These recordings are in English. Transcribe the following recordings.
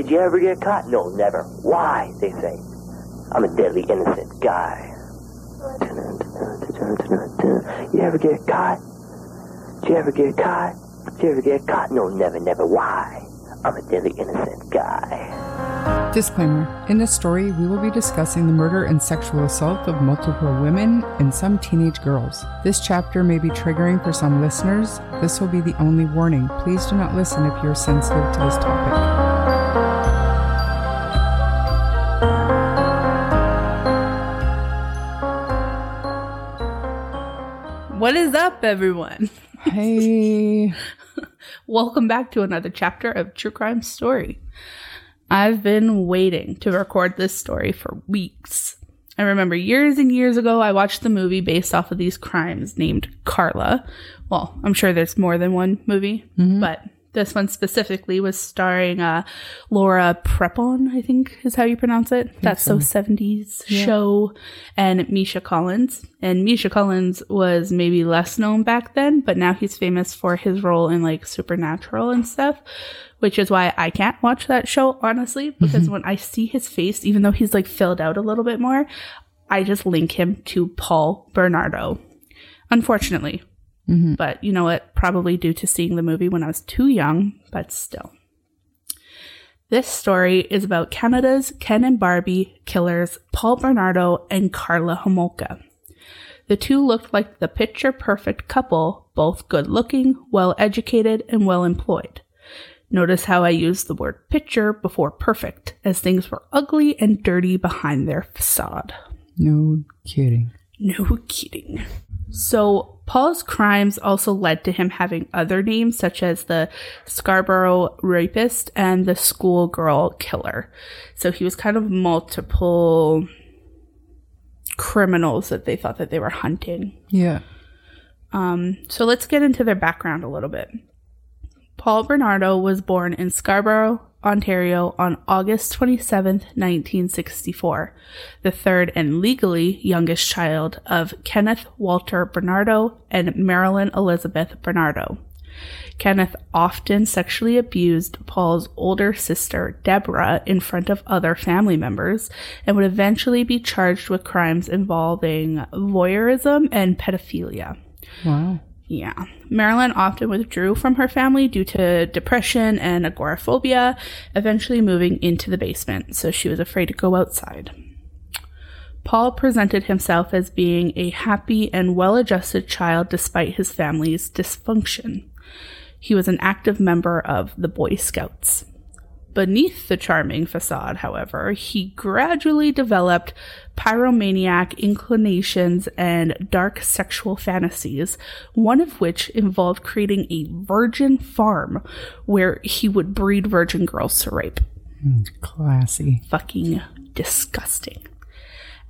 Did you ever get caught? No, never. Why? They say. I'm a deadly innocent guy. You ever get caught? Did you ever get caught? Did you ever get caught? No, never, never. Why? I'm a deadly innocent guy. Disclaimer In this story, we will be discussing the murder and sexual assault of multiple women and some teenage girls. This chapter may be triggering for some listeners. This will be the only warning. Please do not listen if you're sensitive to this topic. What is up, everyone? Hey. Welcome back to another chapter of True Crime Story. I've been waiting to record this story for weeks. I remember years and years ago, I watched the movie based off of these crimes named Karla. Well, I'm sure there's more than one movie, mm-hmm. but this one specifically was starring uh, Laura Prepon, I think is how you pronounce it. That's so 70s show, and Misha Collins. And Misha Collins was maybe less known back then, but now he's famous for his role in like Supernatural and stuff, which is why I can't watch that show, honestly, because when I see his face, even though he's like filled out a little bit more, I just link him to Paul Bernardo. Unfortunately, Mm-hmm. but you know what? Probably due to seeing the movie when I was too young, but still. This story is about Canada's Ken and Barbie killers, Paul Bernardo and Karla Homolka. The two looked like the picture perfect couple, both good looking, well educated, and well employed. Notice how I used the word picture before perfect, as things were ugly and dirty behind their facade. No kidding. No kidding. So, Paul's crimes also led to him having other names, such as the Scarborough rapist and the schoolgirl killer. So, he was kind of multiple criminals that they thought that they were hunting. Yeah. Um, so, let's get into their background a little bit. Paul Bernardo was born in Scarborough, Ontario on August 27th, 1964, the third and legally youngest child of Kenneth Walter Bernardo and Marilyn Elizabeth Bernardo. Kenneth often sexually abused Paul's older sister, Deborah, in front of other family members and would eventually be charged with crimes involving voyeurism and pedophilia. Wow. Yeah. Marilyn often withdrew from her family due to depression and agoraphobia, eventually moving into the basement, so she was afraid to go outside. Paul presented himself as being a happy and well adjusted child despite his family's dysfunction. He was an active member of the Boy Scouts. Beneath the charming facade, however, he gradually developed pyromaniac inclinations and dark sexual fantasies, one of which involved creating a virgin farm where he would breed virgin girls to rape. Hmm, classy. Fucking disgusting.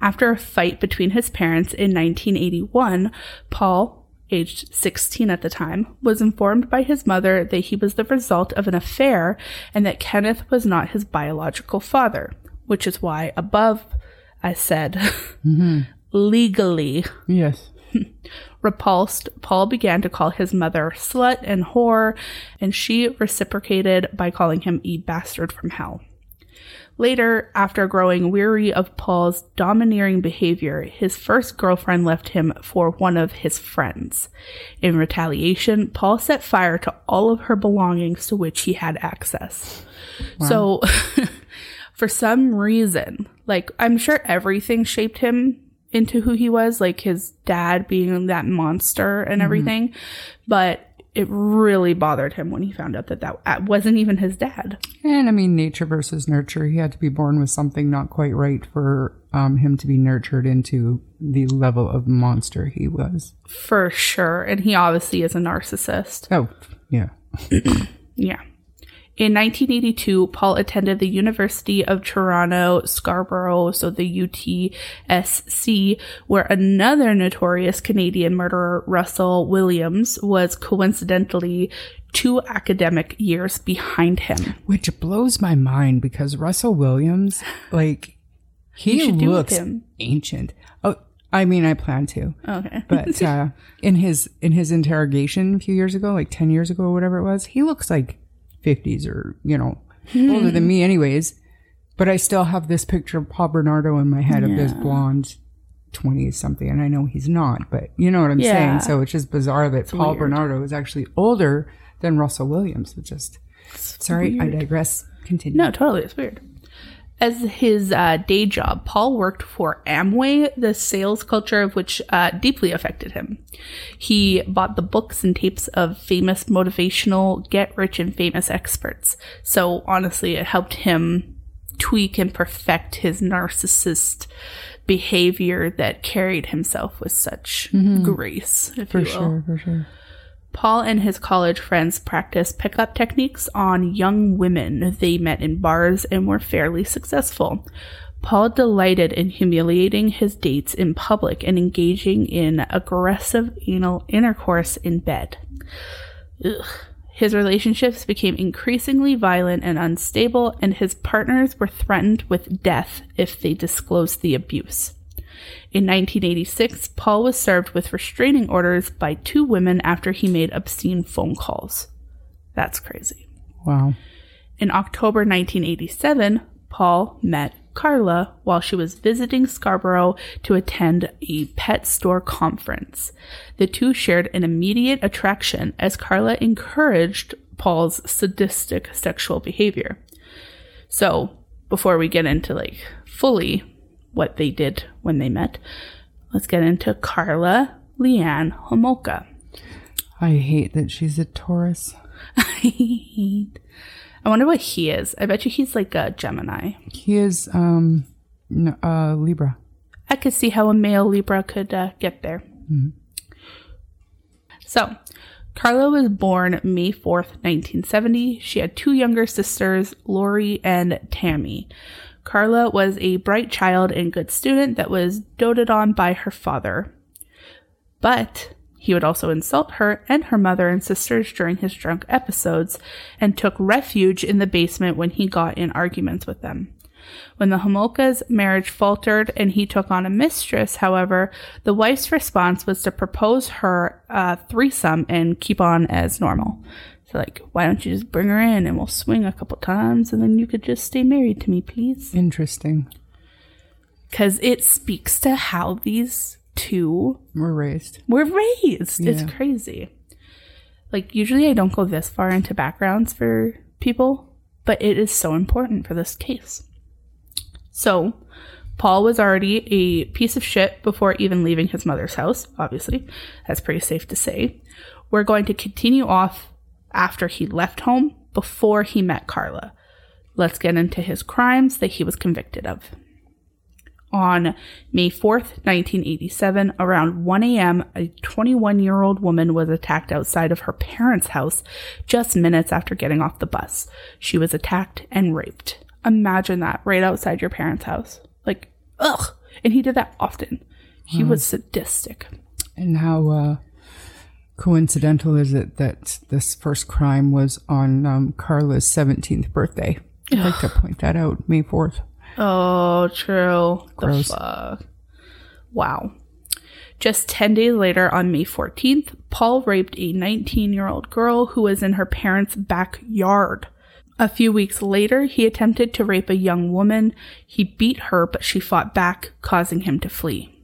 After a fight between his parents in 1981, Paul, aged 16 at the time, was informed by his mother that he was the result of an affair and that Kenneth was not his biological father, which is why above I said mm-hmm. legally Yes. repulsed, Paul began to call his mother slut and whore, and she reciprocated by calling him a bastard from hell. Later, after growing weary of Paul's domineering behavior, his first girlfriend left him for one of his friends. In retaliation, Paul set fire to all of her belongings to which he had access. So, for some reason, like, I'm sure everything shaped him into who he was, like his dad being that monster and mm-hmm. everything, but it really bothered him when he found out that that uh, wasn't even his dad. And I mean, nature versus nurture. He had to be born with something not quite right for um, him to be nurtured into the level of monster he was. For sure. And he obviously is a narcissist. Oh, yeah. Yeah. In 1982, Paul attended the University of Toronto, Scarborough, so the UTSC, where another notorious Canadian murderer, Russell Williams, was coincidentally two academic years behind him. Which blows my mind because Russell Williams, like, he should do with looks ancient. Oh, I mean, I plan to. Okay. But uh, in his in his interrogation a few years ago, like ten years ago or whatever it was, he looks like fifties or you know hmm. older than me, anyways. But I still have this picture of Paul Bernardo in my head of this blonde 20 something. And I know he's not, but you know what I'm Yeah. saying? So it's just bizarre that Paul weird. Bernardo is actually older than Russell Williams. It just, sorry, I digress. Continue. No, totally. It's weird. As his uh, day job, Paul worked for Amway, the sales culture of which uh, deeply affected him. He bought the books and tapes of famous motivational, get rich and famous experts. So honestly, it helped him tweak and perfect his narcissist behavior that carried himself with such grace, if for you will. sure, for sure. Paul and his college friends practiced pickup techniques on young women they met in bars and were fairly successful. Paul delighted in humiliating his dates in public and engaging in aggressive anal intercourse in bed. Ugh. His relationships became increasingly violent and unstable, and his partners were threatened with death if they disclosed the abuse. In 1986, Paul was served with restraining orders by two women after he made obscene phone calls. That's crazy. Wow. In October 1987, Paul met Karla while she was visiting Scarborough to attend a pet store conference. The two shared an immediate attraction as Karla encouraged Paul's sadistic sexual behavior. So, before we get into like fully what they did when they met, let's get into Karla Leanne Homolka. I hate that she's a Taurus. I hate. I wonder what he is. I bet you he's like a Gemini. He is, um, n- uh, Libra. I could see how a male Libra could uh, get there. So, Karla was born May 4th, 1970. She had two younger sisters, Lori and Tammy. Karla was a bright child and good student that was doted on by her father. But he would also insult her and her mother and sisters during his drunk episodes and took refuge in the basement when he got in arguments with them. When the Homolka's marriage faltered and he took on a mistress, however, the wife's response was to propose her a threesome and keep on as normal. So, like, why don't you just bring her in and we'll swing a couple times and then you could just stay married to me, please? Interesting. Because it speaks to how these two We're raised. were raised. Yeah. It's crazy. Like, usually I don't go this far into backgrounds for people, but it is so important for this case. So, Paul was already a piece of shit before even leaving his mother's house, obviously. That's pretty safe to say. We're going to continue off after he left home before he met Karla. Let's get into his crimes that he was convicted of. On May 4th, 1987, around 1 a.m., a 21 year old woman was attacked outside of her parents' house just minutes after getting off the bus. She was attacked and raped. Imagine that right outside your parents' house. Like, ugh. And he did that often. He was sadistic. And how uh, coincidental is it that this first crime was on um, Karla's 17th birthday? I'd like to point that out, May 4th. Oh, true. Gross. The fuck. Wow. Just 10 days later, on May 14th, Paul raped a 19 year old girl who was in her parents' backyard. A few weeks later, he attempted to rape a young woman. He beat her, but she fought back, causing him to flee.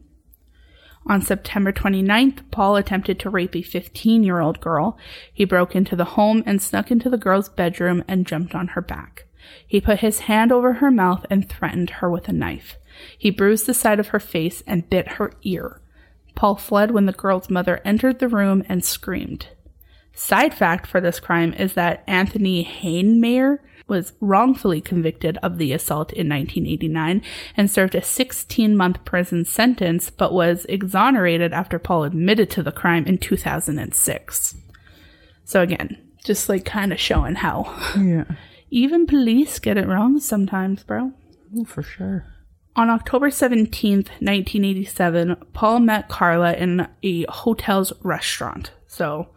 On September 29th, Paul attempted to rape a 15 year old girl. He broke into the home and snuck into the girl's bedroom and jumped on her back. He put his hand over her mouth and threatened her with a knife. He bruised the side of her face and bit her ear. Paul fled when the girl's mother entered the room and screamed. Side fact for this crime is that Anthony Hanemaayer was wrongfully convicted of the assault in 1989 and served a 16 month prison sentence, but was exonerated after Paul admitted to the crime in 2006. So, again, just like kind of showing how Yeah. even police get it wrong sometimes, bro. Oh, for sure. On October 17th, 1987, Paul met Karla in a hotel's restaurant. So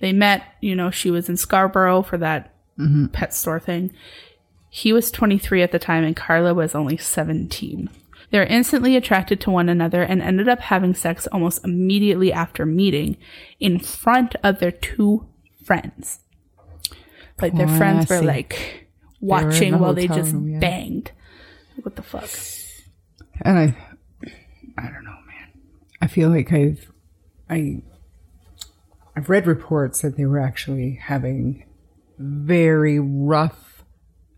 they met, you know, she was in Scarborough for that Mm-hmm. pet store thing. He was 23 at the time and Karla was only 17. They were instantly attracted to one another and ended up having sex almost immediately after meeting in front of their two friends. Like their oh, friends were like watching the while they just room, yeah. banged. What the fuck? And I, I don't know, man. I feel like I've, I, I've read reports that they were actually having very rough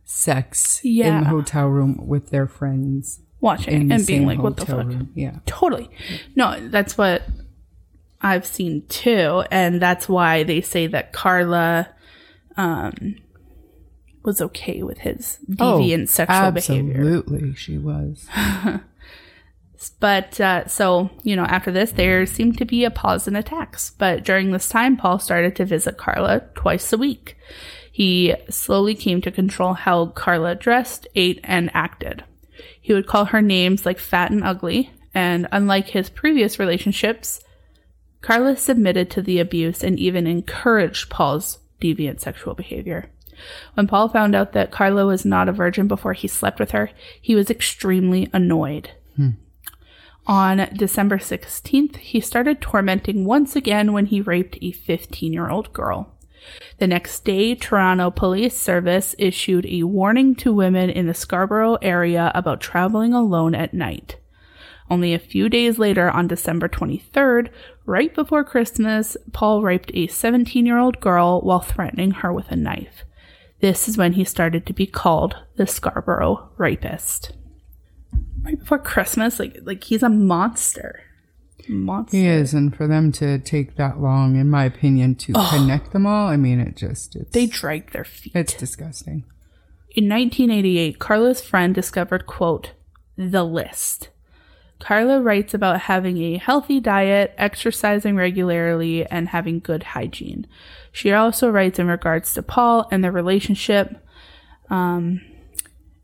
sex in the hotel room with their friends Watching and being like, what the fuck? room. Yeah. Totally. No, that's what I've seen too. And that's why they say that Karla um, was okay with his deviant sexual behavior. Oh, Absolutely, she was. But uh, so, you know, after this, there seemed to be a pause in attacks. But during this time, Paul started to visit Karla twice a week. He slowly came to control how Karla dressed, ate, and acted. He would call her names like fat and ugly, and unlike his previous relationships, Karla submitted to the abuse and even encouraged Paul's deviant sexual behavior. When Paul found out that Karla was not a virgin before he slept with her, he was extremely annoyed. On December 16th, he started tormenting once again when he raped a 15 year old girl. The next day, Toronto Police Service issued a warning to women in the Scarborough area about traveling alone at night. Only a few days later, on December 23rd, right before Christmas, Paul raped a 17 year old girl while threatening her with a knife. This is when he started to be called the Scarborough Rapist. Right before Christmas, like like he's a monster. Monster. He is, and for them to take that long, in my opinion, to connect them all, I mean, it just it's They dragged their feet. it's disgusting. In 1988, Karla's friend discovered, quote, the list. Karla writes about having a healthy diet, exercising regularly, and having good hygiene. She also writes in regards to Paul and their relationship. Um,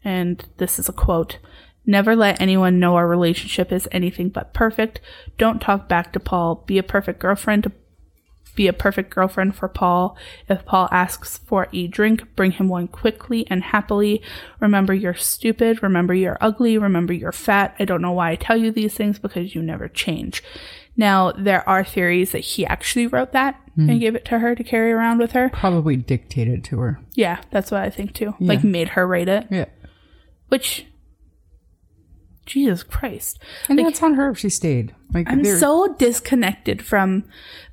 and this is a quote Never let anyone know our relationship is anything but perfect. Don't talk back to Paul. Be a perfect girlfriend be a perfect girlfriend for Paul. If Paul asks for a drink, bring him one quickly and happily. Remember you're stupid. Remember you're ugly. Remember you're fat. I don't know why I tell you these things because you never change. Now, there are theories that he actually wrote that hmm. and gave it to her to carry around with her. Probably dictated to her. Yeah, that's what I think too. Like made her write it, Yeah, which Jesus Christ. and that's on her if she stayed. Like I'm so disconnected from.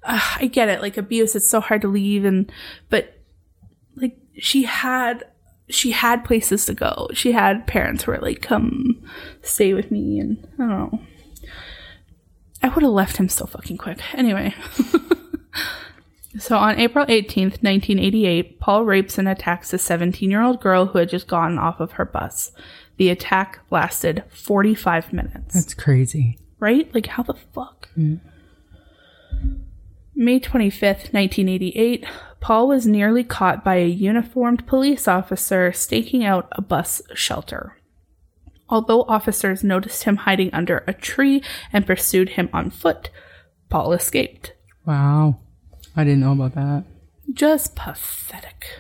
Uh, I get it, like abuse. It's so hard to leave, and but like she had, she had places to go. She had parents who were like, "Come, stay with me," and I don't know. I would have left him so fucking quick. Anyway. So on April 18th, 1988, Paul rapes and attacks a 17 year old girl who had just gotten off of her bus. The attack lasted 45 minutes that's crazy. right? Like, how the fuck? May 25th, 1988, Paul was nearly caught by a uniformed police officer staking out a bus shelter. Although officers noticed him hiding under a tree and pursued him on foot, Paul escaped. Wow, I didn't know about that. Just pathetic.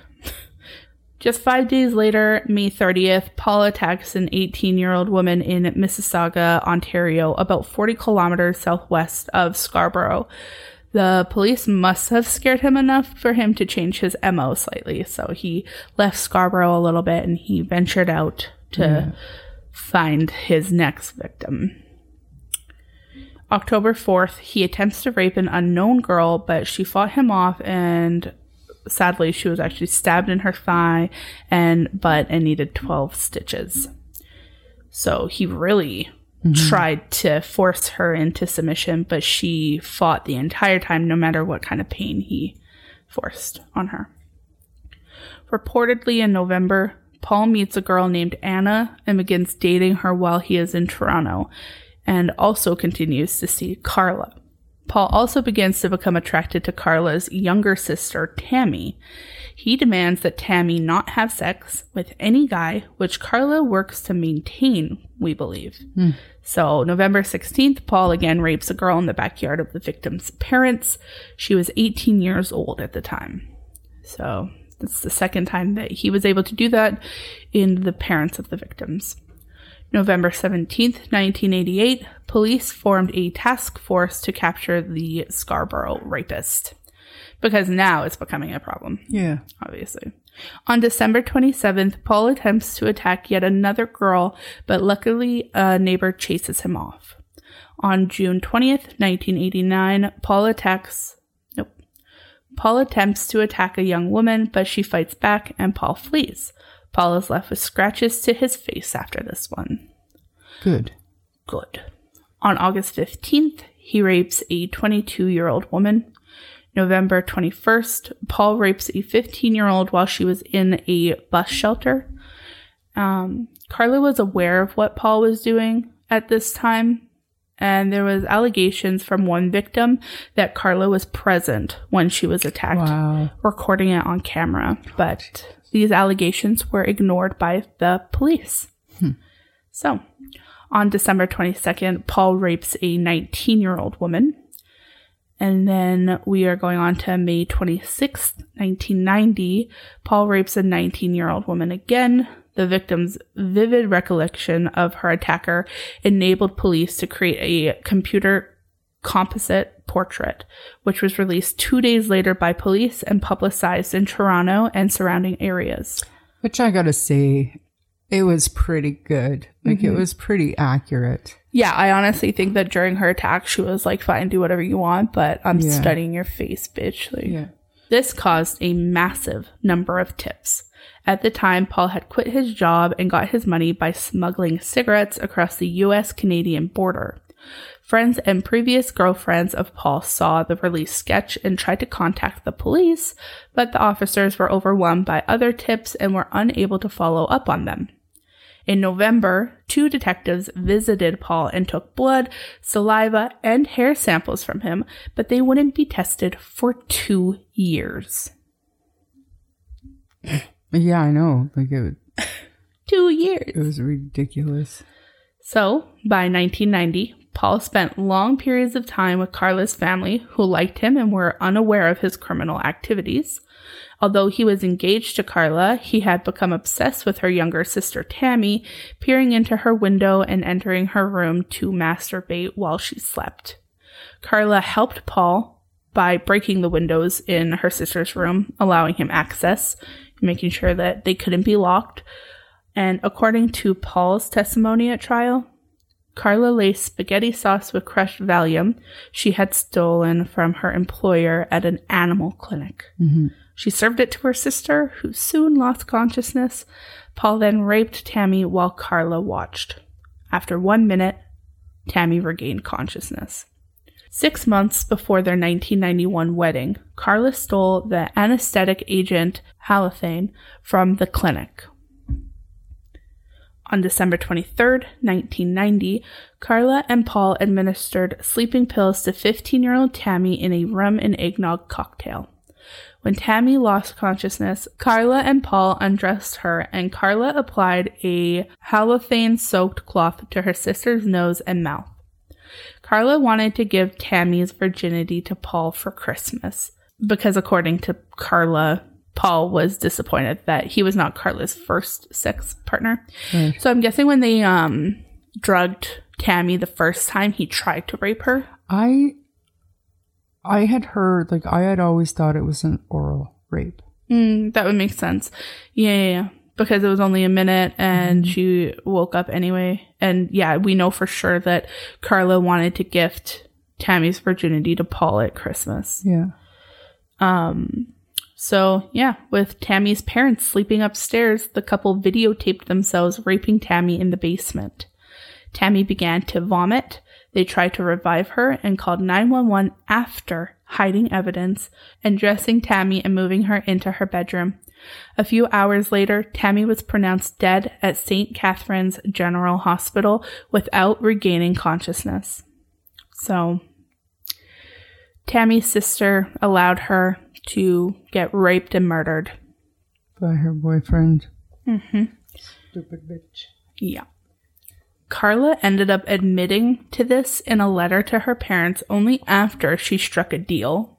Just five days later, May 30th, Paul attacks an 18 year old woman in Mississauga, Ontario, about 40 kilometers southwest of Scarborough. The police must have scared him enough for him to change his MO slightly. So he left Scarborough a little bit and he ventured out to find his next victim. October 4th, he attempts to rape an unknown girl, but she fought him off and sadly she was actually stabbed in her thigh and butt and needed 12 stitches. So he really mm-hmm. tried to force her into submission, but she fought the entire time no matter what kind of pain he forced on her. Reportedly in November, Paul meets a girl named Anna and begins dating her while he is in Toronto and also continues to see Karla. Paul also begins to become attracted to Karla's younger sister, Tammy. He demands that Tammy not have sex with any guy, which Karla works to maintain, we believe. Hmm. So, November 16th, Paul again rapes a girl in the backyard of the victim's parents. She was 18 years old at the time. So, that's the second time that he was able to do that in the parents of the victims. November 17th, 1988, police formed a task force to capture the Scarborough rapist. Because now it's becoming a problem, Yeah, obviously. On December 27th, Paul attempts to attack yet another girl, but luckily a neighbor chases him off. On June 20th, 1989, Paul attacks. Nope. Paul attempts to attack a young woman, but she fights back and Paul flees. Paul is left with scratches to his face after this one. Good. Good. On August 15th, he rapes a 22 year old woman. November 21st, Paul rapes a 15 year old while she was in a bus shelter. Um, Karla was aware of what Paul was doing at this time, and there was allegations from one victim that Karla was present when she was attacked, Wow. recording it on camera. But these allegations were ignored by the police. Hmm. So, on December 22nd, Paul rapes a 19 year old woman. And then we are going on to May 26th, 1990. Paul rapes a 19 year old woman again. The victim's vivid recollection of her attacker enabled police to create a computer composite portrait, which was released two days later by police and publicized in Toronto and surrounding areas. Which I gotta say, it was pretty good. Like Mm-hmm. it was pretty accurate. Yeah, I honestly think that during her attack, she was like, fine, do whatever you want, but I'm Yeah. studying your face, bitch. Like, Yeah. This caused a massive number of tips. At the time, Paul had quit his job and got his money by smuggling cigarettes across the US Canadian border. Friends and previous girlfriends of Paul saw the release sketch and tried to contact the police, but the officers were overwhelmed by other tips and were unable to follow up on them. In November, two detectives visited Paul and took blood, saliva, and hair samples from him, but they wouldn't be tested for two years. Yeah, I know. Like it, was, Two years. it was ridiculous. So, by 1990, Paul spent long periods of time with Karla's family, who liked him and were unaware of his criminal activities. Although he was engaged to Karla, he had become obsessed with her younger sister Tammy, peering into her window and entering her room to masturbate while she slept. Karla helped Paul by breaking the windows in her sister's room, allowing him access, making sure that they couldn't be locked. And according to Paul's testimony at trial, Karla laced spaghetti sauce with crushed Valium she had stolen from her employer at an animal clinic. Mm-hmm. She served it to her sister, who soon lost consciousness. Paul then raped Tammy while Karla watched. After one minute, Tammy regained consciousness. Six months before their 1991 wedding, Karla stole the anesthetic agent halothane from the clinic. On December 23rd, 1990, Karla and Paul administered sleeping pills to 15 year old Tammy in a rum and eggnog cocktail. When Tammy lost consciousness, Karla and Paul undressed her, and Karla applied a halothane soaked cloth to her sister's nose and mouth. Karla wanted to give Tammy's virginity to Paul for Christmas because, according to Carla, Paul was disappointed that he was not Karla's first sex partner. Right. So I'm guessing when they um drugged Tammy the first time, he tried to rape her. I I had heard like I had always thought it was an oral rape. Mm, that would make sense. Yeah, yeah, yeah. Because it was only a minute and she woke up anyway. And yeah, we know for sure that Karla wanted to gift Tammy's virginity to Paul at Christmas. Yeah. Um, so yeah, with Tammy's parents sleeping upstairs, the couple videotaped themselves raping Tammy in the basement. Tammy began to vomit. They tried to revive her and called 911 after hiding evidence and dressing Tammy and moving her into her bedroom. A few hours later, Tammy was pronounced dead at St. Catharines General Hospital without regaining consciousness. So, Tammy's sister allowed her to get raped and murdered. By her boyfriend. Mm-hmm. Stupid bitch. Yeah. Karla ended up admitting to this in a letter to her parents only after she struck a deal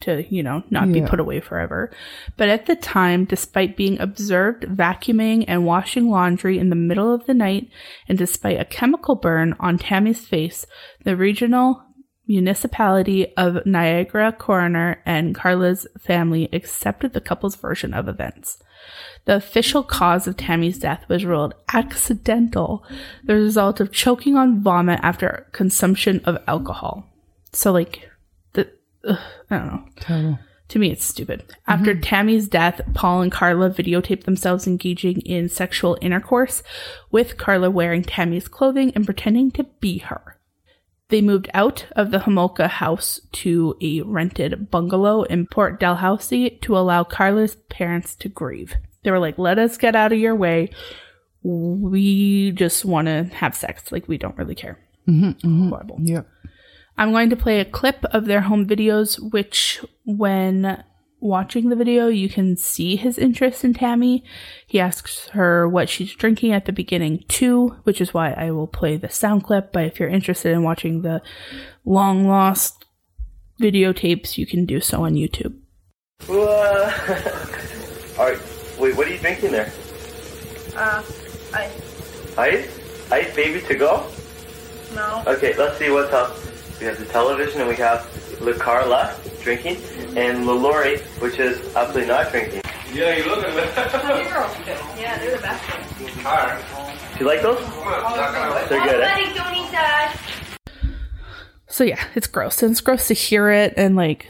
to, you know, not be put away forever. But at the time, despite being observed vacuuming and washing laundry in the middle of the night, and despite a chemical burn on Tammy's face, the regional municipality of Niagara coroner and Karla's family accepted the couple's version of events. The official cause of Tammy's death was ruled accidental, the result of choking on vomit after consumption of alcohol. So, like, the ugh, I don't know. Total. To me, it's stupid. After mm-hmm. Tammy's death, Paul and Karla videotaped themselves engaging in sexual intercourse, with Karla wearing Tammy's clothing and pretending to be her. They moved out of the Homolka house to a rented bungalow in Port Dalhousie to allow Karla's parents to grieve. They were like, let us get out of your way. We just want to have sex. Like, we don't really care. Mm-hmm, mm-hmm. Horrible. Yep. I'm going to play a clip of their home videos, which, when watching the video, you can see his interest in Tammy. He asks her what she's drinking at the beginning, too, which is why I will play the sound clip. But if you're interested in watching the long lost videotapes, you can do so on YouTube. All right. Wait, what are you drinking there? Uh, I, Ice? Ice baby to go? no. Okay, let's see what's up. We have the television and we have Le Karla drinking and LaLaurie, which is absolutely not drinking. Yeah, you look at it. Yeah, they're the best. Do you like those? They're good. Eh? don't eat that. So yeah, it's gross. And it's gross to hear it and like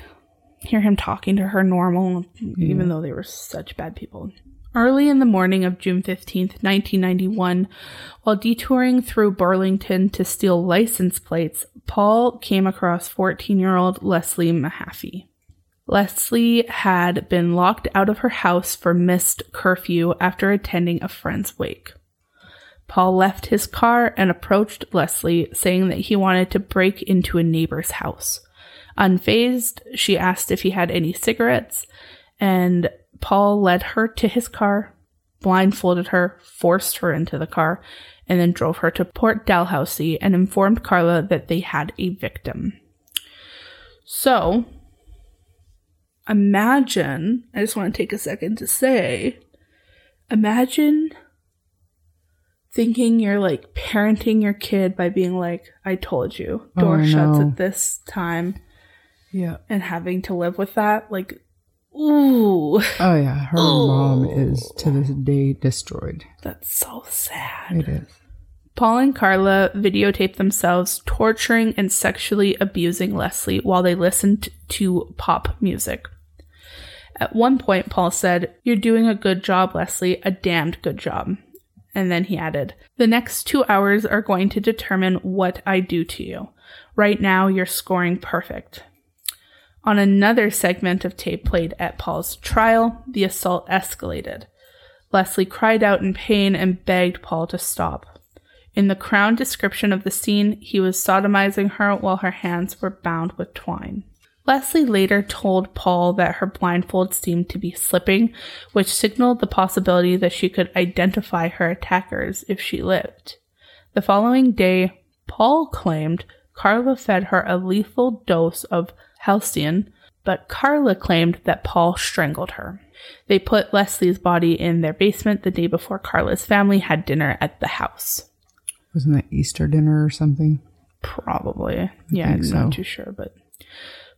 hear him talking to her normal, even though they were such bad people. Early in the morning of June 15th, 1991, while detouring through Burlington to steal license plates, Paul came across 14 year old Leslie Mahaffey. Leslie had been locked out of her house for missed curfew after attending a friend's wake. Paul left his car and approached Leslie, saying that he wanted to break into a neighbor's house. Unfazed, she asked if he had any cigarettes, and Paul led her to his car, blindfolded her, forced her into the car, and then drove her to Port Dalhousie and informed Karla that they had a victim. So, imagine, I just want to take a second to say, imagine thinking you're like parenting your kid by being like, I told you, door Oh, shuts no. at this time, Yeah. and having to live with that. Like, ooh, Oh yeah. Her mom is to this day destroyed. that's so sad. It is. Paul and Karla videotaped themselves torturing and sexually abusing Leslie while they listened to pop music. At one point, Paul said, You're doing a good job, Leslie, a damned good job. And then he added, The next two hours are going to determine what I do to you. Right now, you're scoring perfect. On another segment of tape played at Paul's trial, the assault escalated. Leslie cried out in pain and begged Paul to stop. In the Crown description of the scene, he was sodomizing her while her hands were bound with twine. Leslie later told Paul that her blindfold seemed to be slipping, which signaled the possibility that she could identify her attackers if she lived. The following day, Paul claimed Karla fed her a lethal dose of Halcion, but Karla claimed that Paul strangled her. They put Leslie's body in their basement the day before Karla's family had dinner at the house. Wasn't that Easter dinner or something? Probably. yeah, I'm so. not too sure, but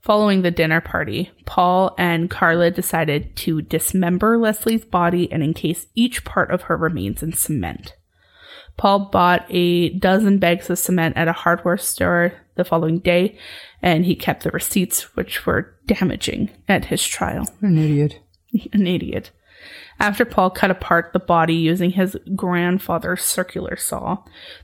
following the dinner party, Paul and Karla decided to dismember Leslie's body and encase each part of her remains in cement. Paul bought a dozen bags of cement at a hardware store the following day, and he kept the receipts, which were damaging at his trial. An idiot. An idiot. After Paul cut apart the body using his grandfather's circular saw,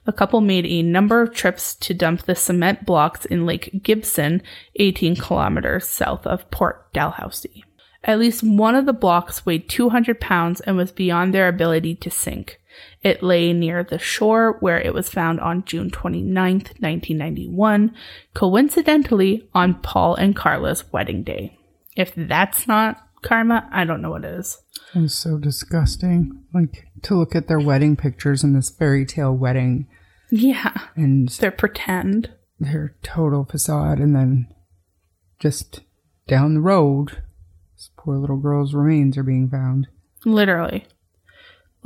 the couple made a number of trips to dump the cement blocks in Lake Gibson, 18 kilometers south of Port Dalhousie. At least one of the blocks weighed 200 pounds and was beyond their ability to sink. It lay near the shore where it was found on June 29th, 1991, coincidentally on Paul and Karla's wedding day. If that's not karma, I don't know what is. It was so disgusting. Like to look at their wedding pictures in this fairy tale wedding Yeah, and they're pretend. their total facade, and then just down the road, this poor little girl's remains are being found. Literally.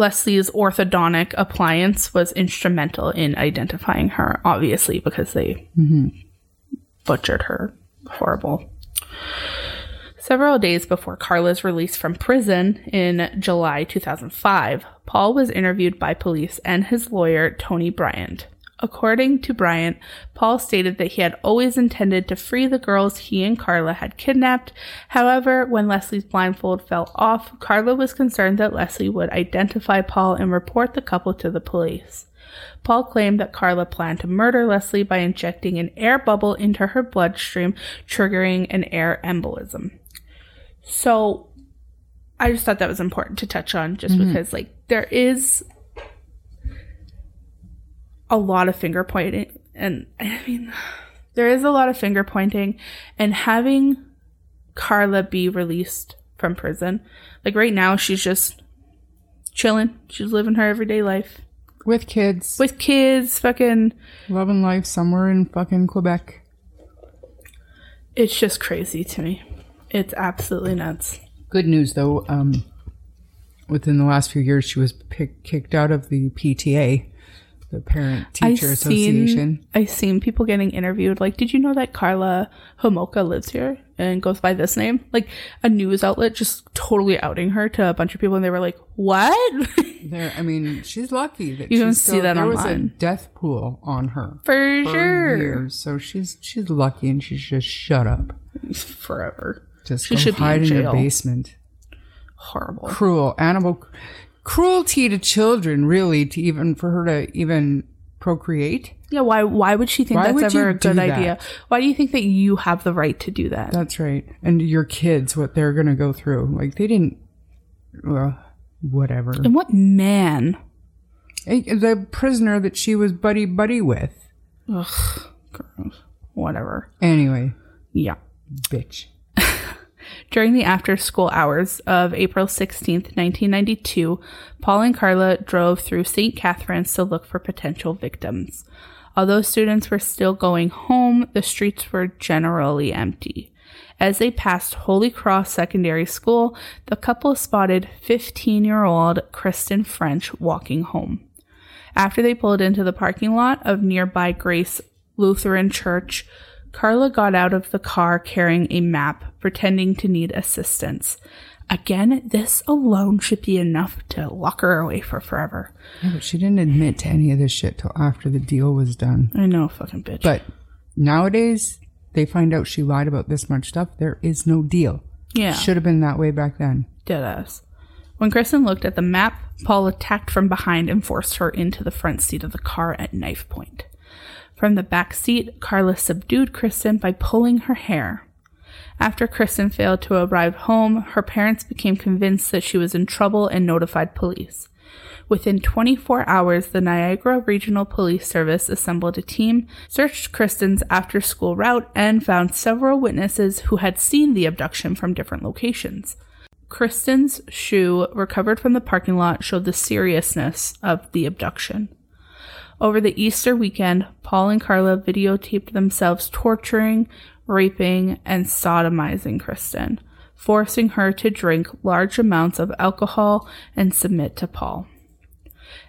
Leslie's orthodontic appliance was instrumental in identifying her, obviously, because they butchered her. Horrible. Several days before Karla's release from prison in July 2005, Paul was interviewed by police and his lawyer, Tony Bryant. According to Bryant, Paul stated that he had always intended to free the girls he and Karla had kidnapped. However, when Leslie's blindfold fell off, Karla was concerned that Leslie would identify Paul and report the couple to the police. Paul claimed that Karla planned to murder Leslie by injecting an air bubble into her bloodstream, triggering an air embolism. So I just thought that was important to touch on just mm-hmm. because like there is a lot of finger pointing and I mean there is a lot of finger pointing and having Karla be released from prison. Like right now she's just chilling. She's living her everyday life With kids, with kids, fucking loving life somewhere in fucking Quebec. it's just crazy to me. It's absolutely nuts. Good news though, um, within the last few years, she was pick, kicked out of the PTA, the Parent Teacher Association. Seen, I seen people getting interviewed. Like, did you know that Karla Homolka lives here and goes by this name? Like, a news outlet just totally outing her to a bunch of people, and they were like, "What?" There, I mean, she's lucky that You she's can see still, that there was a online. death pool on her For for sure, years, so she's she's lucky and she's just shut up. forever. Just She go should be in hide in your basement. Horrible. Cruel animal cruelty to children, really, to even for her to even procreate. Yeah. Why? Why would she think Why that's ever a good that? idea? Why do you think that you have the right to do that? That's right. And your kids, what they're gonna go through, like they didn't. Well, whatever. and what man? Eh, The prisoner that she was buddy buddy with. Ugh. Gross. Whatever. Anyway, Yeah. bitch. During the after school hours of April 16, 1992, Paul and Karla drove through St. Catharines to look for potential victims. Although students were still going home, the streets were generally empty. As they passed Holy Cross Secondary School, the couple spotted 15 year old Kristen French walking home. After they pulled into the parking lot of nearby Grace Lutheran Church, Karla got out of the car carrying a map, pretending to need assistance. Again, this alone should be enough to lock her away for forever. Yeah, but she didn't admit to any of this shit till after the deal was done. I know, fucking bitch. But nowadays, they find out she lied about this much stuff. There is no deal. yeah, Should have been that way back then. deadass. When Kristen looked at the map, Paul attacked from behind and forced her into the front seat of the car at knife point. From the back seat, Karla subdued Kristen by pulling her hair. After Kristen failed to arrive home, her parents became convinced that she was in trouble and notified police. Within 24 hours, the Niagara Regional Police Service assembled a team, searched Kristen's after school route, and found several witnesses who had seen the abduction from different locations. Kristen's shoe recovered from the parking lot showed the seriousness of the abduction. Over the Easter weekend, Paul and Karla videotaped themselves torturing, raping, and sodomizing Kristen, forcing her to drink large amounts of alcohol and submit to Paul.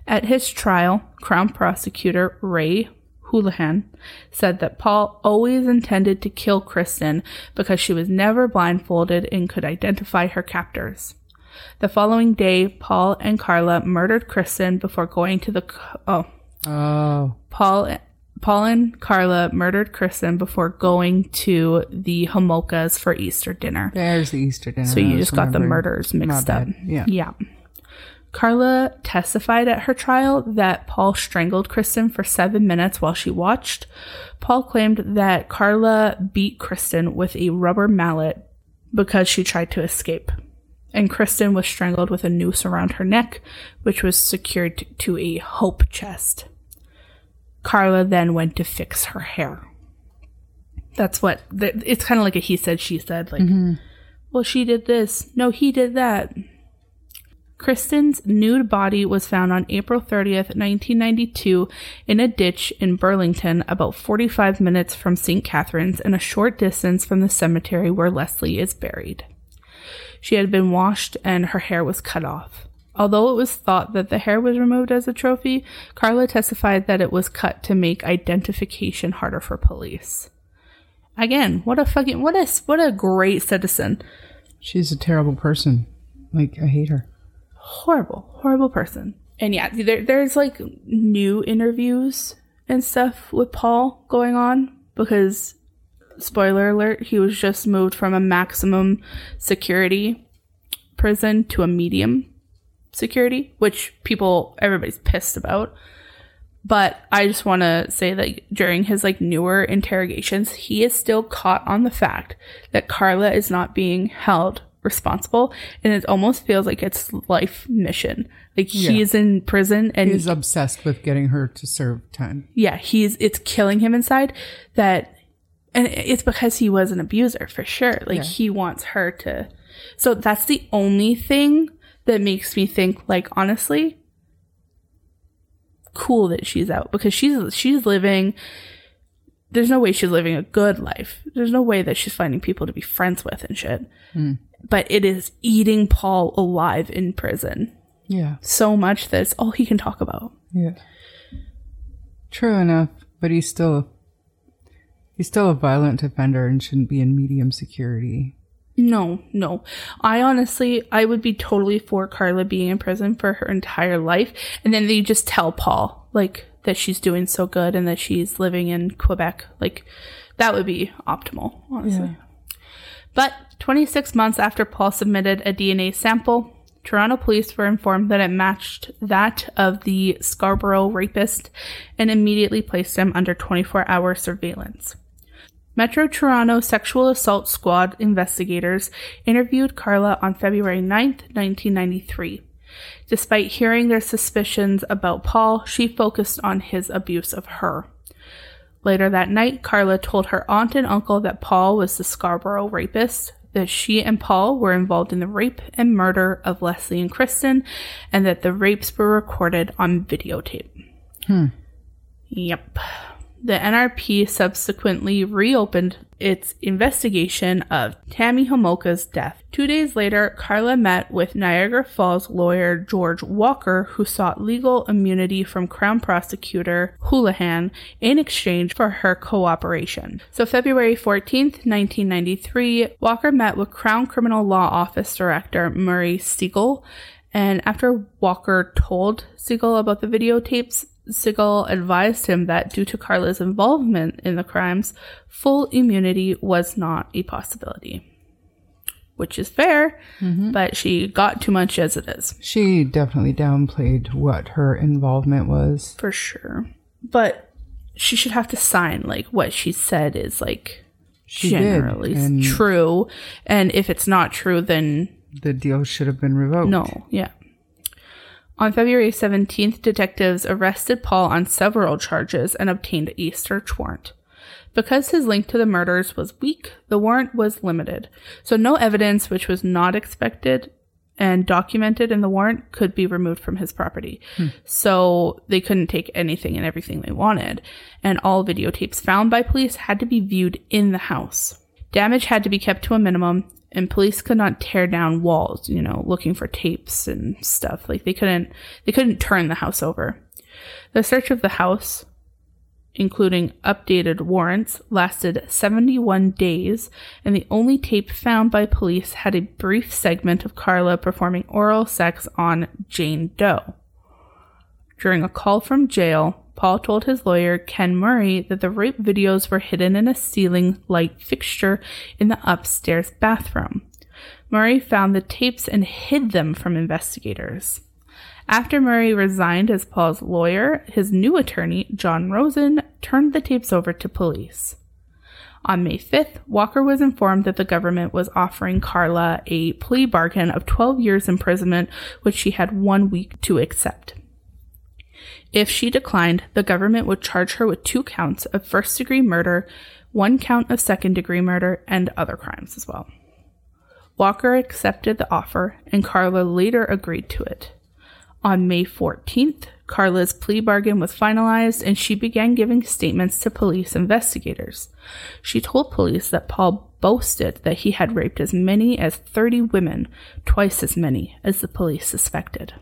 At his trial, Crown Prosecutor Ray Houlahan said that Paul always intended to kill Kristen because she was never blindfolded and could identify her captors. The following day, Paul and Karla murdered Kristen before going to the oh Oh, Paul Paul and Karla murdered Kristen before going to the Homolkas for Easter dinner. there's the Easter dinner. So you just got the murders mixed up. Yeah. Yeah. Karla testified at her trial that Paul strangled Kristen for seven minutes while she watched. Paul claimed that Karla beat Kristen with a rubber mallet because she tried to escape. And Kristen was strangled with a noose around her neck, which was secured to a hope chest. Karla then went to fix her hair. That's what it's kind of like a he said, she said. Like, mm-hmm. well, she did this. No, he did that. Kristen's nude body was found on April 30th, 1992, in a ditch in Burlington, about 45 minutes from St. Catharines and a short distance from the cemetery where Leslie is buried. She had been washed and her hair was cut off. Although it was thought that the hair was removed as a trophy, Karla testified that it was cut to make identification harder for police. Again, what a fucking what a what a great citizen. She's a terrible person. Like I hate her. Horrible, horrible person. And yeah, there, there's like new interviews and stuff with Paul going on because spoiler alert, he was just moved from a maximum security prison to a medium security, which people everybody's pissed about. But I just want to say that during his like newer interrogations, he is still caught on the fact that Karla is not being held responsible and it almost feels like it's life mission. Like Yeah. he's in prison and He's obsessed with getting her to serve time. yeah, he's it's killing him inside that and it's because he was an abuser for sure. Like Yeah. he wants her to So that's the only thing that makes me think like honestly cool that she's out because she's she's living there's no way she's living a good life. There's no way that she's finding people to be friends with and shit. Hmm. But it is eating Paul alive in prison Yeah. so much that it's all he can talk about. Yeah. True enough, but he's still he's still a violent offender and shouldn't be in medium security. No, no. I honestly, I would be totally for Karla being in prison for her entire life. And then they just tell Paul, like, that she's doing so good and that she's living in Quebec. Like, that would be optimal, honestly. But 26 months after Paul submitted a DNA sample, Toronto police were informed that it matched that of the Scarborough rapist and immediately placed him under 24 hour surveillance. Metro Toronto Sexual Assault Squad investigators interviewed Karla on February 9th, 1993. Despite hearing their suspicions about Paul, she focused on his abuse of her. Later that night, Karla told her aunt and uncle that Paul was the Scarborough rapist, that she and Paul were involved in the rape and murder of Leslie and Kristen, and that the rapes were recorded on videotape. Hmm. Yep. The NRP subsequently reopened its investigation of Tammy Homolka's death. Two days later, Karla met with Niagara Falls lawyer George Walker, who sought legal immunity from Crown Prosecutor Houlahan in exchange for her cooperation. So, February 14th, 1993, Walker met with Crown Criminal Law Office Director Murray Segal and after Walker told Segal about the videotapes, Segal advised him that due to Karla's involvement in the crimes, full immunity was not a possibility. Which is fair, mm-hmm. but she got too much as it is, She definitely downplayed what her involvement was. for sure. But she should have to sign like what she said is like She generally did, and true. And if it's not true, then the deal should have been revoked. No, yeah. On February 17th, detectives arrested Paul on several charges and obtained a search warrant. Because his link to the murders was weak, the warrant was limited, so no evidence which was not expected and documented in the warrant could be removed from his property. Hmm. So they couldn't take anything and everything they wanted, and all videotapes found by police had to be viewed in the house. Damage had to be kept to a minimum, and police could not tear down walls, you know, looking for tapes and stuff. Like they couldn't they couldn't turn the house over. The search of the house, including updated warrants, lasted 71 days, and the only tape found by police had a brief segment of Karla performing oral sex on Jane Doe. During a call from jail, Paul told his lawyer, Ken Murray, that the rape videos were hidden in a ceiling light fixture in the upstairs bathroom. Murray found the tapes and hid them from investigators. After Murray resigned as Paul's lawyer, his new attorney, John Rosen, turned the tapes over to police. On May 5th, Walker was informed that the government was offering Karla a plea bargain of 12 years imprisonment, which she had one week to accept. If she declined, the government would charge her with two counts of first degree murder, one count of second degree murder, and other crimes as well. Walker accepted the offer, and Karla later agreed to it. On May 14th, Karla's plea bargain was finalized and she began giving statements to police investigators. She told police that Paul boasted that he had raped as many as 30 women, twice as many as the police suspected.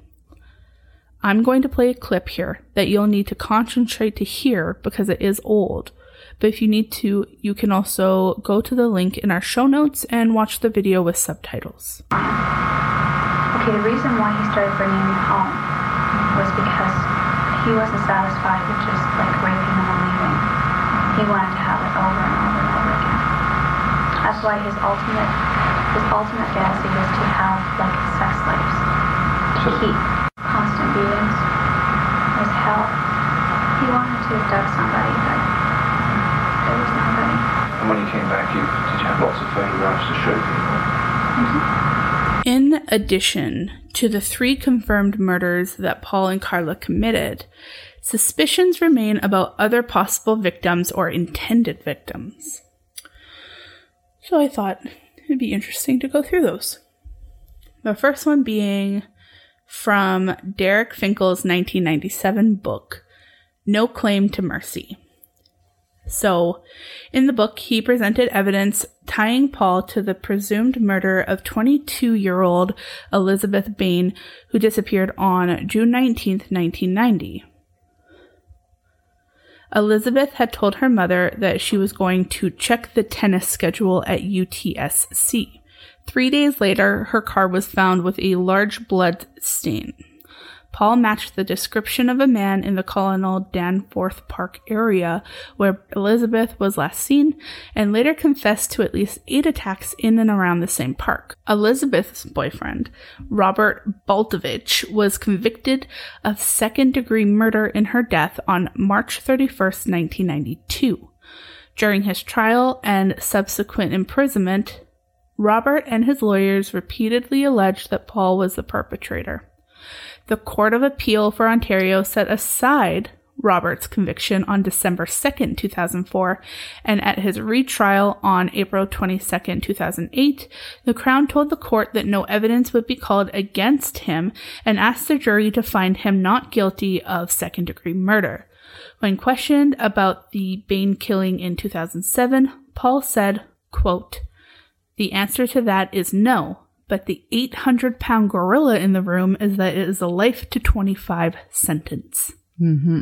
I'm going to play a clip here that you'll need to concentrate to hear because it is old, but if you need to, you can also go to the link in our show notes and watch the video with subtitles. Okay, the reason why he started bringing me home was because he wasn't satisfied with just like raping and leaving. He wanted to have it over and over and over again. That's why his ultimate his ultimate fantasy was to have like sex slaves. To keep constant beatings was hell. He wanted to abduct somebody, but there was nobody. And when you came back, you did you have lots of photographs to show people? Mm-hmm. In addition to the three confirmed murders that Paul and Karla committed, suspicions remain about other possible victims or intended victims. So I thought it'd be interesting to go through those. The first one being from Derek Finkle's 1997 book, No Claim to Mercy. So, in the book, he presented evidence tying Paul to the presumed murder of 22 year old Elizabeth Bain, who disappeared on June 19, 1990. Elizabeth had told her mother that she was going to check the tennis schedule at UTSC. Three days later, her car was found with a large blood stain. Paul matched the description of a man in the Colonel Danforth Park area where Elizabeth was last seen and later confessed to at least eight attacks in and around the same park. Elizabeth's boyfriend, Robert Baltovich, was convicted of second degree murder in her death on March 31st, 1992. During his trial and subsequent imprisonment, Robert and his lawyers repeatedly alleged that Paul was the perpetrator. The Court of Appeal for Ontario set aside Robert's conviction on December 2nd, 2004, and at his retrial on April 22nd, 2008, the Crown told the court that no evidence would be called against him and asked the jury to find him not guilty of second degree murder. When questioned about the Bain killing in 2007, Paul said, quote, The answer to that is no but the 800 pound gorilla in the room is that it is a life to 25 sentence. Mm-hmm.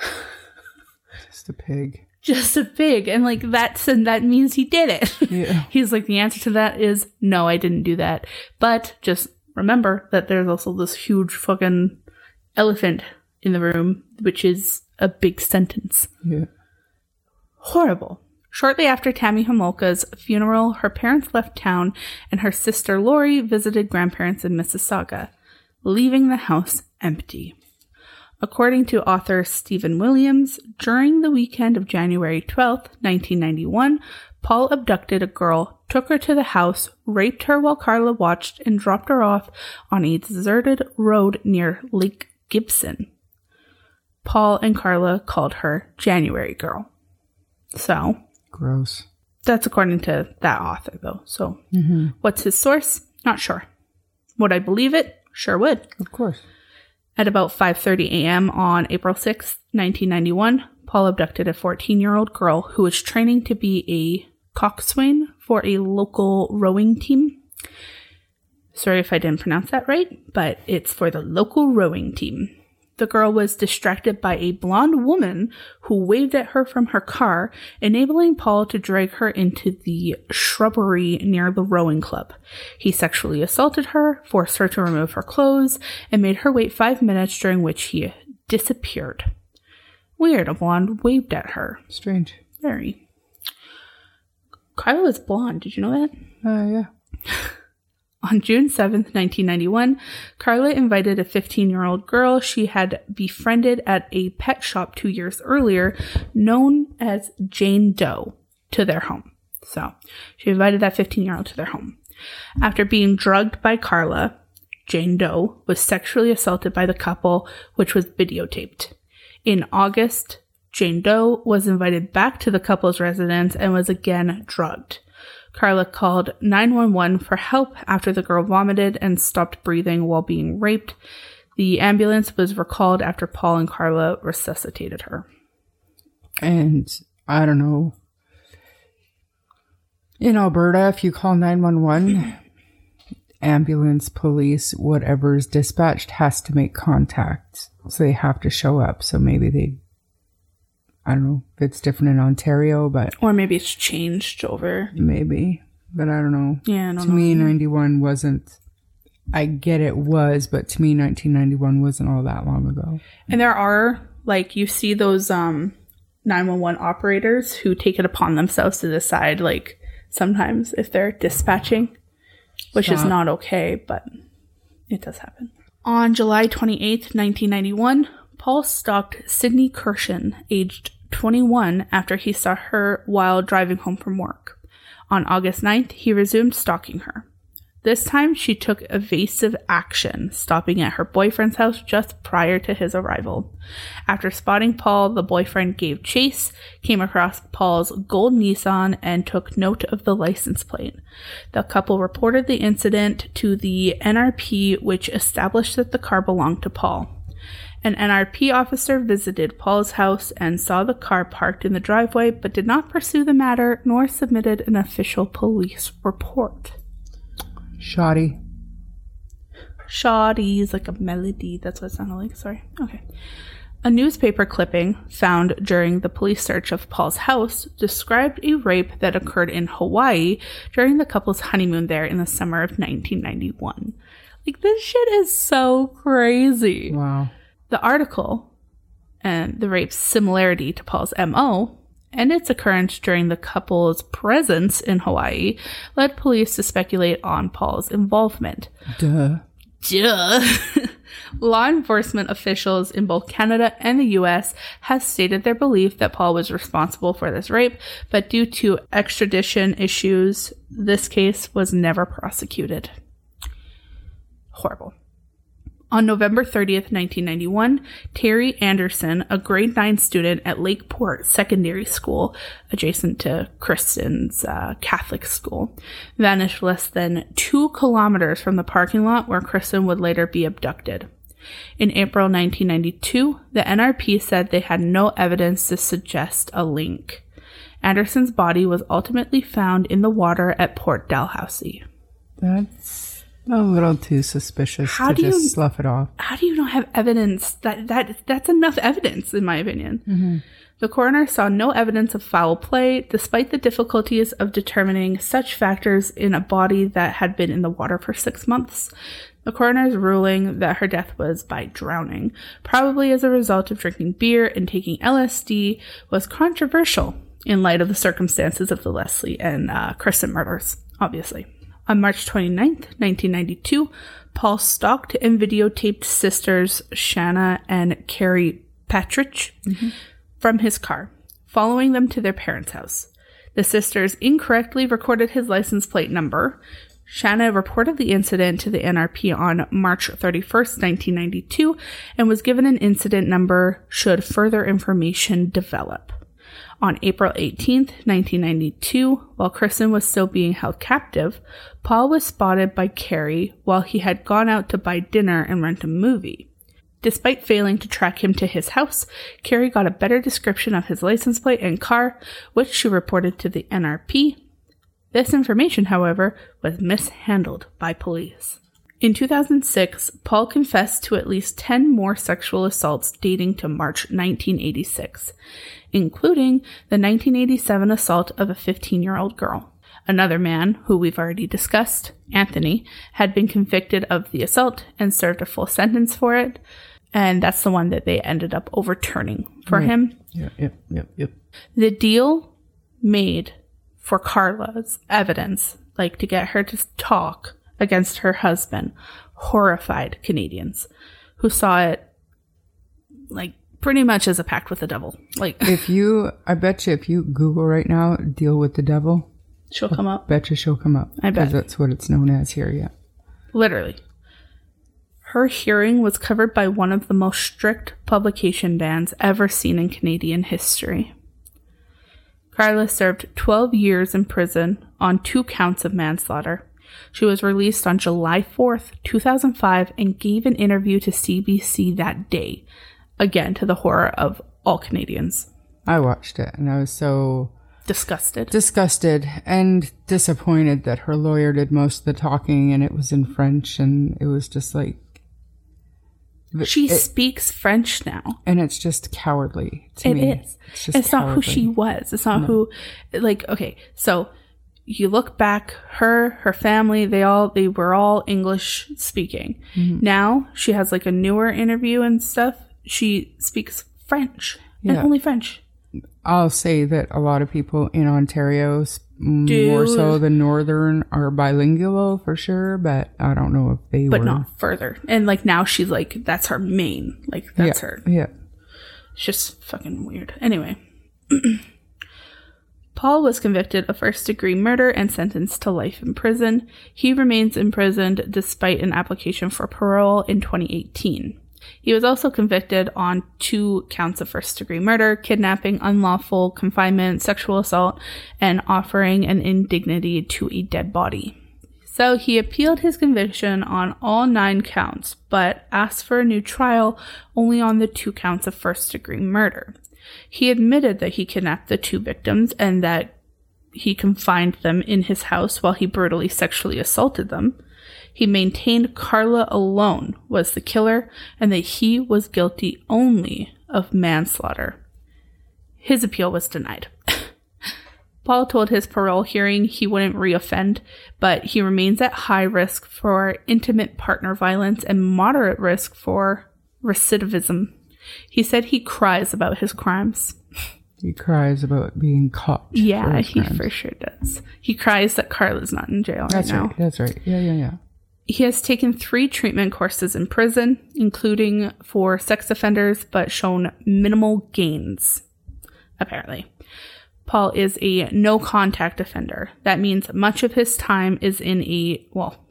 Just a pig. Just a pig. And like that's, and that means he did it. Yeah. He's like, the answer to that is no, I didn't do that. But just remember that there's also this huge fucking elephant in the room, which is a big sentence. Yeah. Horrible. Shortly after Tammy Homolka's funeral, her parents left town and her sister Lori visited grandparents in Mississauga, leaving the house empty. According to author Stephen Williams, during the weekend of January 12, 1991, Paul abducted a girl, took her to the house, raped her while Karla watched, and dropped her off on a deserted road near Lake Gibson. Paul and Karla called her January Girl. So, Gross. that's according to that author, though. So, mm-hmm. what's his source? Not sure. Would I believe it? Sure would. Of course. At about 5:30 a.m. on April 6, 1991, Paul abducted a 14-year-old girl who was training to be a coxswain for a local rowing team. Sorry if I didn't pronounce that right, but it's for the local rowing team. The girl was distracted by a blonde woman who waved at her from her car, enabling Paul to drag her into the shrubbery near the rowing club. He sexually assaulted her, forced her to remove her clothes, and made her wait five minutes during which he disappeared. Weird, a blonde waved at her. Strange. Very. Karla was blonde, did you know that? Uh, yeah. On June 7th, 1991, Karla invited a 15 year old girl she had befriended at a pet shop two years earlier, known as Jane Doe, to their home. So she invited that 15 year old to their home. After being drugged by Karla, Jane Doe was sexually assaulted by the couple, which was videotaped. In August, Jane Doe was invited back to the couple's residence and was again drugged. Karla called 911 for help after the girl vomited and stopped breathing while being raped. The ambulance was recalled after Paul and Karla resuscitated her. And I don't know. In Alberta, if you call 911, ambulance, police, whatever's dispatched has to make contact. So they have to show up. So maybe they, I don't know if it's different in Ontario, but Or maybe it's changed over. maybe. But I don't know. Yeah, I don't to know. me, 91 wasn't. I get it was, but to me, 1991 wasn't all that long ago. And there are like you see those um 911 operators who take it upon themselves to decide like sometimes if they're dispatching, which is not okay, but it does happen. On July 28th, 1991, Paul stalked Sydney Kirshen, aged 21, after he saw her while driving home from work. On August 9th, he resumed stalking her. This time, she took evasive action, stopping at her boyfriend's house just prior to his arrival. After spotting Paul, the boyfriend gave chase, came across Paul's gold Nissan, and took note of the license plate. The couple reported the incident to the NRP, which established that the car belonged to Paul. An NRP officer visited Paul's house and saw the car parked in the driveway, but did not pursue the matter nor submitted an official police report. Shoddy. Shoddy is like a melody. That's what it sounded like. Sorry. Okay. A newspaper clipping found during the police search of Paul's house described a rape that occurred in Hawaii during the couple's honeymoon there in the summer of 1991. Like, this shit is so crazy. Wow. The article and the rape's similarity to Paul's MO and its occurrence during the couple's presence in Hawaii led police to speculate on Paul's involvement. Duh. Duh. Law enforcement officials in both Canada and the US have stated their belief that Paul was responsible for this rape, but due to extradition issues, this case was never prosecuted. Horrible. On November 30th, 1991, Terry Anderson, a grade 9 student at Lakeport Secondary School, adjacent to Kristen's uh, Catholic school, vanished less than two kilometers from the parking lot where Kristen would later be abducted. In April 1992, the NRP said they had no evidence to suggest a link. Anderson's body was ultimately found in the water at Port Dalhousie. That's a little too suspicious How to do you- just slough it off. how do you not have evidence that that that's enough evidence in my opinion? The coroner saw no evidence of foul play despite the difficulties of determining such factors in a body that had been in the water for six months. The coroner's ruling that her death was by drowning probably as a result of drinking beer and taking lsd was controversial in light of the circumstances of the leslie and uh, kristen murders obviously on March 29th, 1992, Paul stalked and videotaped sisters Shanna and Carrie Patridge mm-hmm. from his car, following them to their parents' house. The sisters incorrectly recorded his license plate number. Shanna reported the incident to the NRP on March 31st, 1992, and was given an incident number should further information develop. On April 18th, 1992, while Kristen was still being held captive, Paul was spotted by Carrie while he had gone out to buy dinner and rent a movie. Despite failing to track him to his house, Carrie got a better description of his license plate and car, which she reported to the NRP. This information, however, was mishandled by police. In 2006, Paul confessed to at least 10 more sexual assaults dating to March 1986, including the 1987 assault of a 15 year old girl. Another man, who we've already discussed, Anthony, had been convicted of the assault and served a full sentence for it. And that's the one that they ended up overturning for mm. him. Yep, yep, yep, yep. The deal made for Karla's evidence, like to get her to talk against her husband, horrified Canadians who saw it like pretty much as a pact with the devil. Like If you, I bet you, if you Google right now, deal with the devil, she'll come up. bet you she'll come up. I bet. Because that's what it's known as here, yeah. Literally. Her hearing was covered by one of the most strict publication bans ever seen in Canadian history. Karla served 12 years in prison on two counts of manslaughter. She was released on July 4th, 2005, and gave an interview to CBC that day, again to the horror of all Canadians. I watched it and I was so Disgusted. disgusted and disappointed that her lawyer did most of the talking and it was in French and it was just like She it- speaks French now. and it's just cowardly to It me. is. It's, It's not who she was. It's not who, like, okay, so you look back, her, her family, they all, they were all English speaking. Mm-hmm. Now she has like a newer interview and stuff. She speaks French and only French. I'll say that a lot of people in Ontario, s- more so than Northern, are bilingual for sure, but I don't know if they but were. not further. And like now she's like, that's her main, like, that's yeah, her. Yeah. It's just fucking weird. Anyway, Paul was convicted of first degree murder and sentenced to life in prison. He remains imprisoned despite an application for parole in 2018. He was also convicted on two counts of first degree murder, kidnapping, unlawful confinement, sexual assault, and offering an indignity to a dead body. So he appealed his conviction on all nine counts, but asked for a new trial only on the two counts of first degree murder. He admitted that he kidnapped the two victims and that he confined them in his house while he brutally sexually assaulted them. He maintained Karla alone was the killer and that he was guilty only of manslaughter. His appeal was denied. Paul told his parole hearing he wouldn't reoffend, but he remains at high risk for intimate partner violence and moderate risk for recidivism. He said he cries about his crimes. He cries about being caught. for Yeah, his he for sure does. He cries that Karla's not in jail That's right now. right. That's right. Yeah, yeah, yeah. He has taken three treatment courses in prison, including for sex offenders, but shown minimal gains, apparently. Paul is a no contact offender. That means much of his time is in a, well,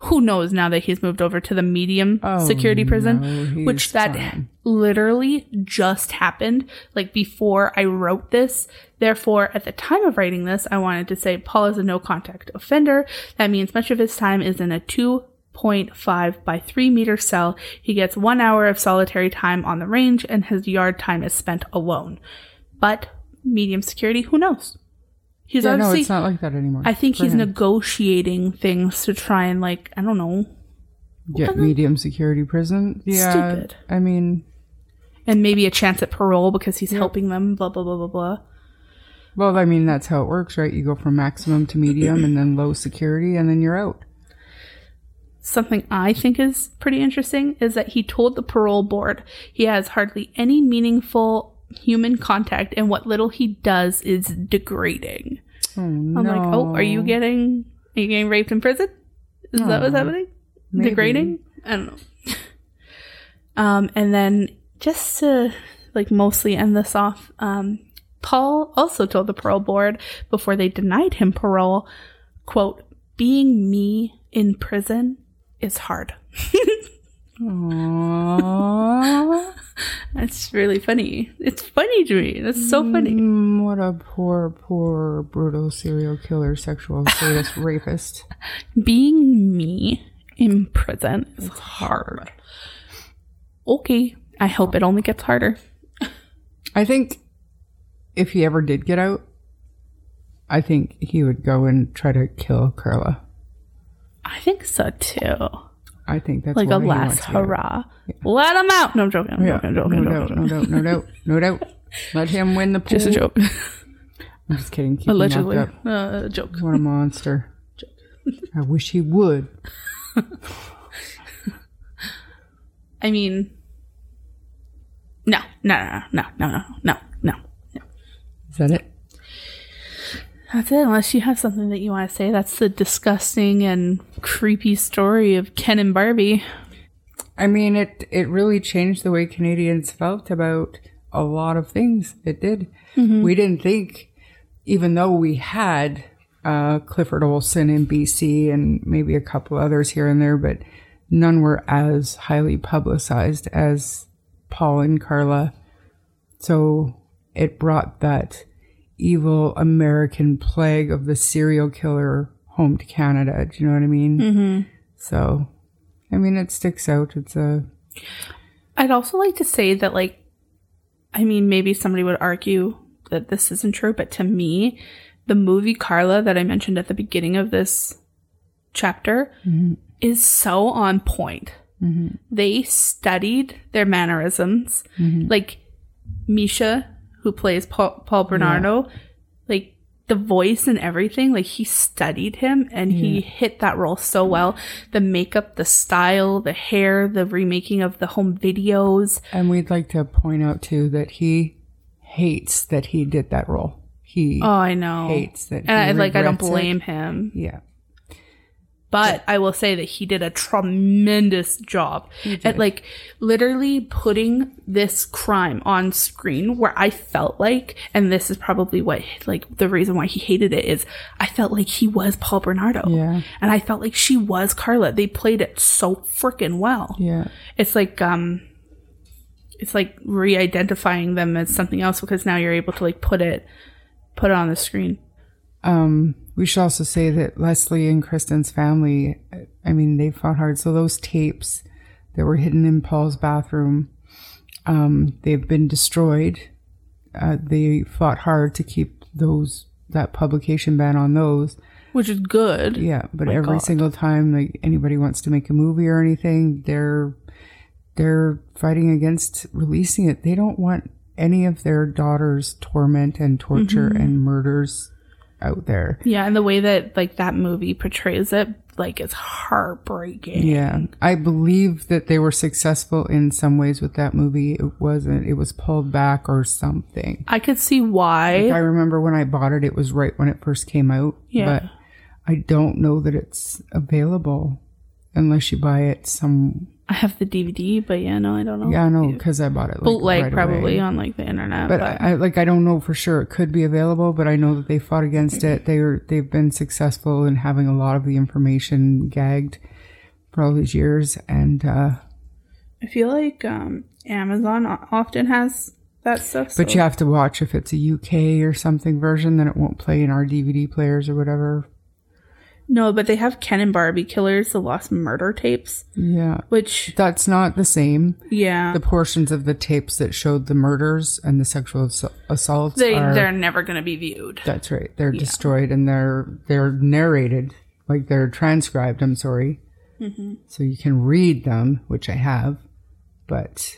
who knows now that he's moved over to the medium Oh, security prison, no, which that fine. literally just happened like before I wrote this. Therefore, at the time of writing this, I wanted to say Paul is a no contact offender. That means much of his time is in a 2.5 by 3 meter cell. He gets one hour of solitary time on the range and his yard time is spent alone. But medium security, who knows? He's yeah, no, it's not like that anymore. I think he's him. negotiating things to try and like, I don't know, Get medium security prison. Yeah. Stupid. I mean, and maybe a chance at parole because he's helping them, blah, blah, blah, blah, blah. well, I mean, that's how it works, right? You go from maximum to medium and then low security and then you're out. Something I think is pretty interesting is that he told the parole board he has hardly any meaningful human contact and what little he does is degrading. Oh, I'm like, oh, are you getting are you getting raped in prison? Is that what's happening? maybe. Degrading? I don't know. um, and then just to like mostly end this off, um, Paul also told the parole board before they denied him parole, quote, being me in prison is hard. Aww. That's really funny. It's funny to me. That's so funny. Mm, what a poor, poor, brutal serial killer, sexual sadist, rapist. Being me in prison is hard. Okay. I hope it only gets harder. I think if he ever did get out, I think he would go and try to kill Karla. I think so too. I think that's Like a last wants to get out. hurrah. Let him out. No, I'm joking. I'm Yeah, joking. No I'm doubt, no doubt, no doubt, no doubt. Let him win the pool. Just a joke. I'm just kidding. Keep Allegedly. locked up. Uh, joke. What a monster. joke. I wish he would. I mean, no, no, no, no, no, no, no, no. Is that it? That's it. Unless you have something that you want to say, that's the disgusting and creepy story of Ken and Barbie. I mean, it it really changed the way Canadians felt about a lot of things. It did. We didn't think, even though we had uh, Clifford Olson in BC and maybe a couple others here and there, but none were as highly publicized as Paul and Karla. So it brought that evil American plague of the serial killer home to Canada. Do you know what I mean? Mm-hmm. So, I mean, it sticks out. It's a I'd also like to say that, like, I mean, maybe somebody would argue that this isn't true, but to me, the movie Karla that I mentioned at the beginning of this chapter mm-hmm. is so on point. Mm-hmm. They studied their mannerisms. Mm-hmm. Like Misha, who plays Paul, Paul Bernardo, like the voice and everything, like he studied him and he hit that role so well. The makeup, the style, the hair, the remaking of the home videos. And we'd like to point out too that he hates that he did that role. He Oh, I know. hates that. And I, like, I don't regrets it. blame him. Yeah. But I will say that he did a tremendous job at like literally putting this crime on screen where I felt like, and this is probably what like the reason why he hated it is I felt like he was Paul Bernardo. Yeah. And I felt like she was Karla. They played it so freaking well. Yeah. It's like, um, it's like re-identifying them as something else because now you're able to like put it, put it on the screen. Um, we should also say that Leslie and Kristen's family, I mean, they fought hard. So those tapes that were hidden in Paul's bathroom, um, they've been destroyed. Uh, they fought hard to keep those that publication ban on those. Which is good. Yeah, but My every God. single time like anybody wants to make a movie or anything, they're they're fighting against releasing it. They don't want any of their daughters' torment and torture Mm-hmm. and murders out there. Yeah, and the way that like that movie portrays it, like is heartbreaking. Yeah, I believe that they were successful in some ways with that movie. It wasn't. It was pulled back or something. I could see why. I remember when I bought it, it was right when it first came out. Yeah. But I don't know that it's available unless you buy it some. I have the DVD, but yeah, no, I don't know. Yeah, I know because I bought it like, bootleg right probably away. on like the internet. But But, I, I like I don't know for sure. It could be available, but I know that they fought against it. They were they've been successful in having a lot of the information gagged for all these years, and uh, I feel like um Amazon often has that stuff. but so- you have to watch if it's a UK or something version, then it won't play in our DVD players or whatever. No, but they have Ken and Barbie Killers, the Lost Murder tapes, Yeah, which that's not the same. yeah, The portions of the tapes that showed the murders and the sexual assaults they are they're never gonna be viewed. That's right. They're destroyed and they're they're narrated, like they're transcribed. I'm sorry, mm-hmm. so you can read them, which I have, but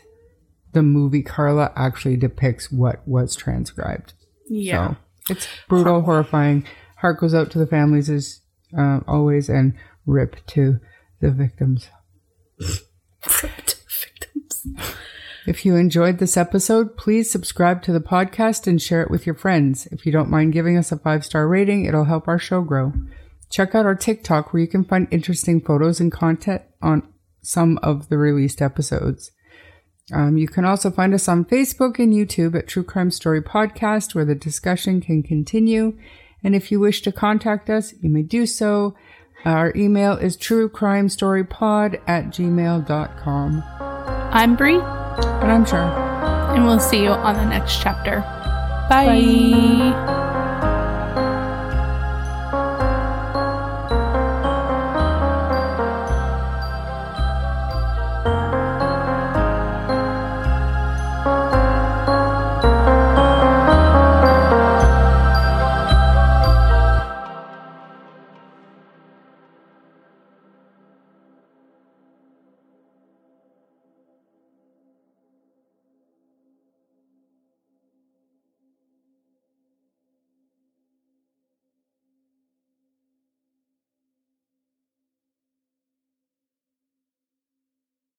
the movie Karla actually depicts what was transcribed. Yeah. So it's brutal, horrifying. Heart goes out to the families as uh, always, and rip to the victims. Victims. If you enjoyed this episode, please subscribe to the podcast and share it with your friends. If you don't mind giving us a five star rating, it'll help our show grow. Check out our TikTok where you can find interesting photos and content on some of the released episodes. Um, you can also find us on Facebook and YouTube at True Crime Story Podcast where the discussion can continue. And if you wish to contact us, you may do so. Our email is truecrimestorypod at gmail.com. I'm Brie, And I'm sure. and we'll see you on the next chapter. Bye.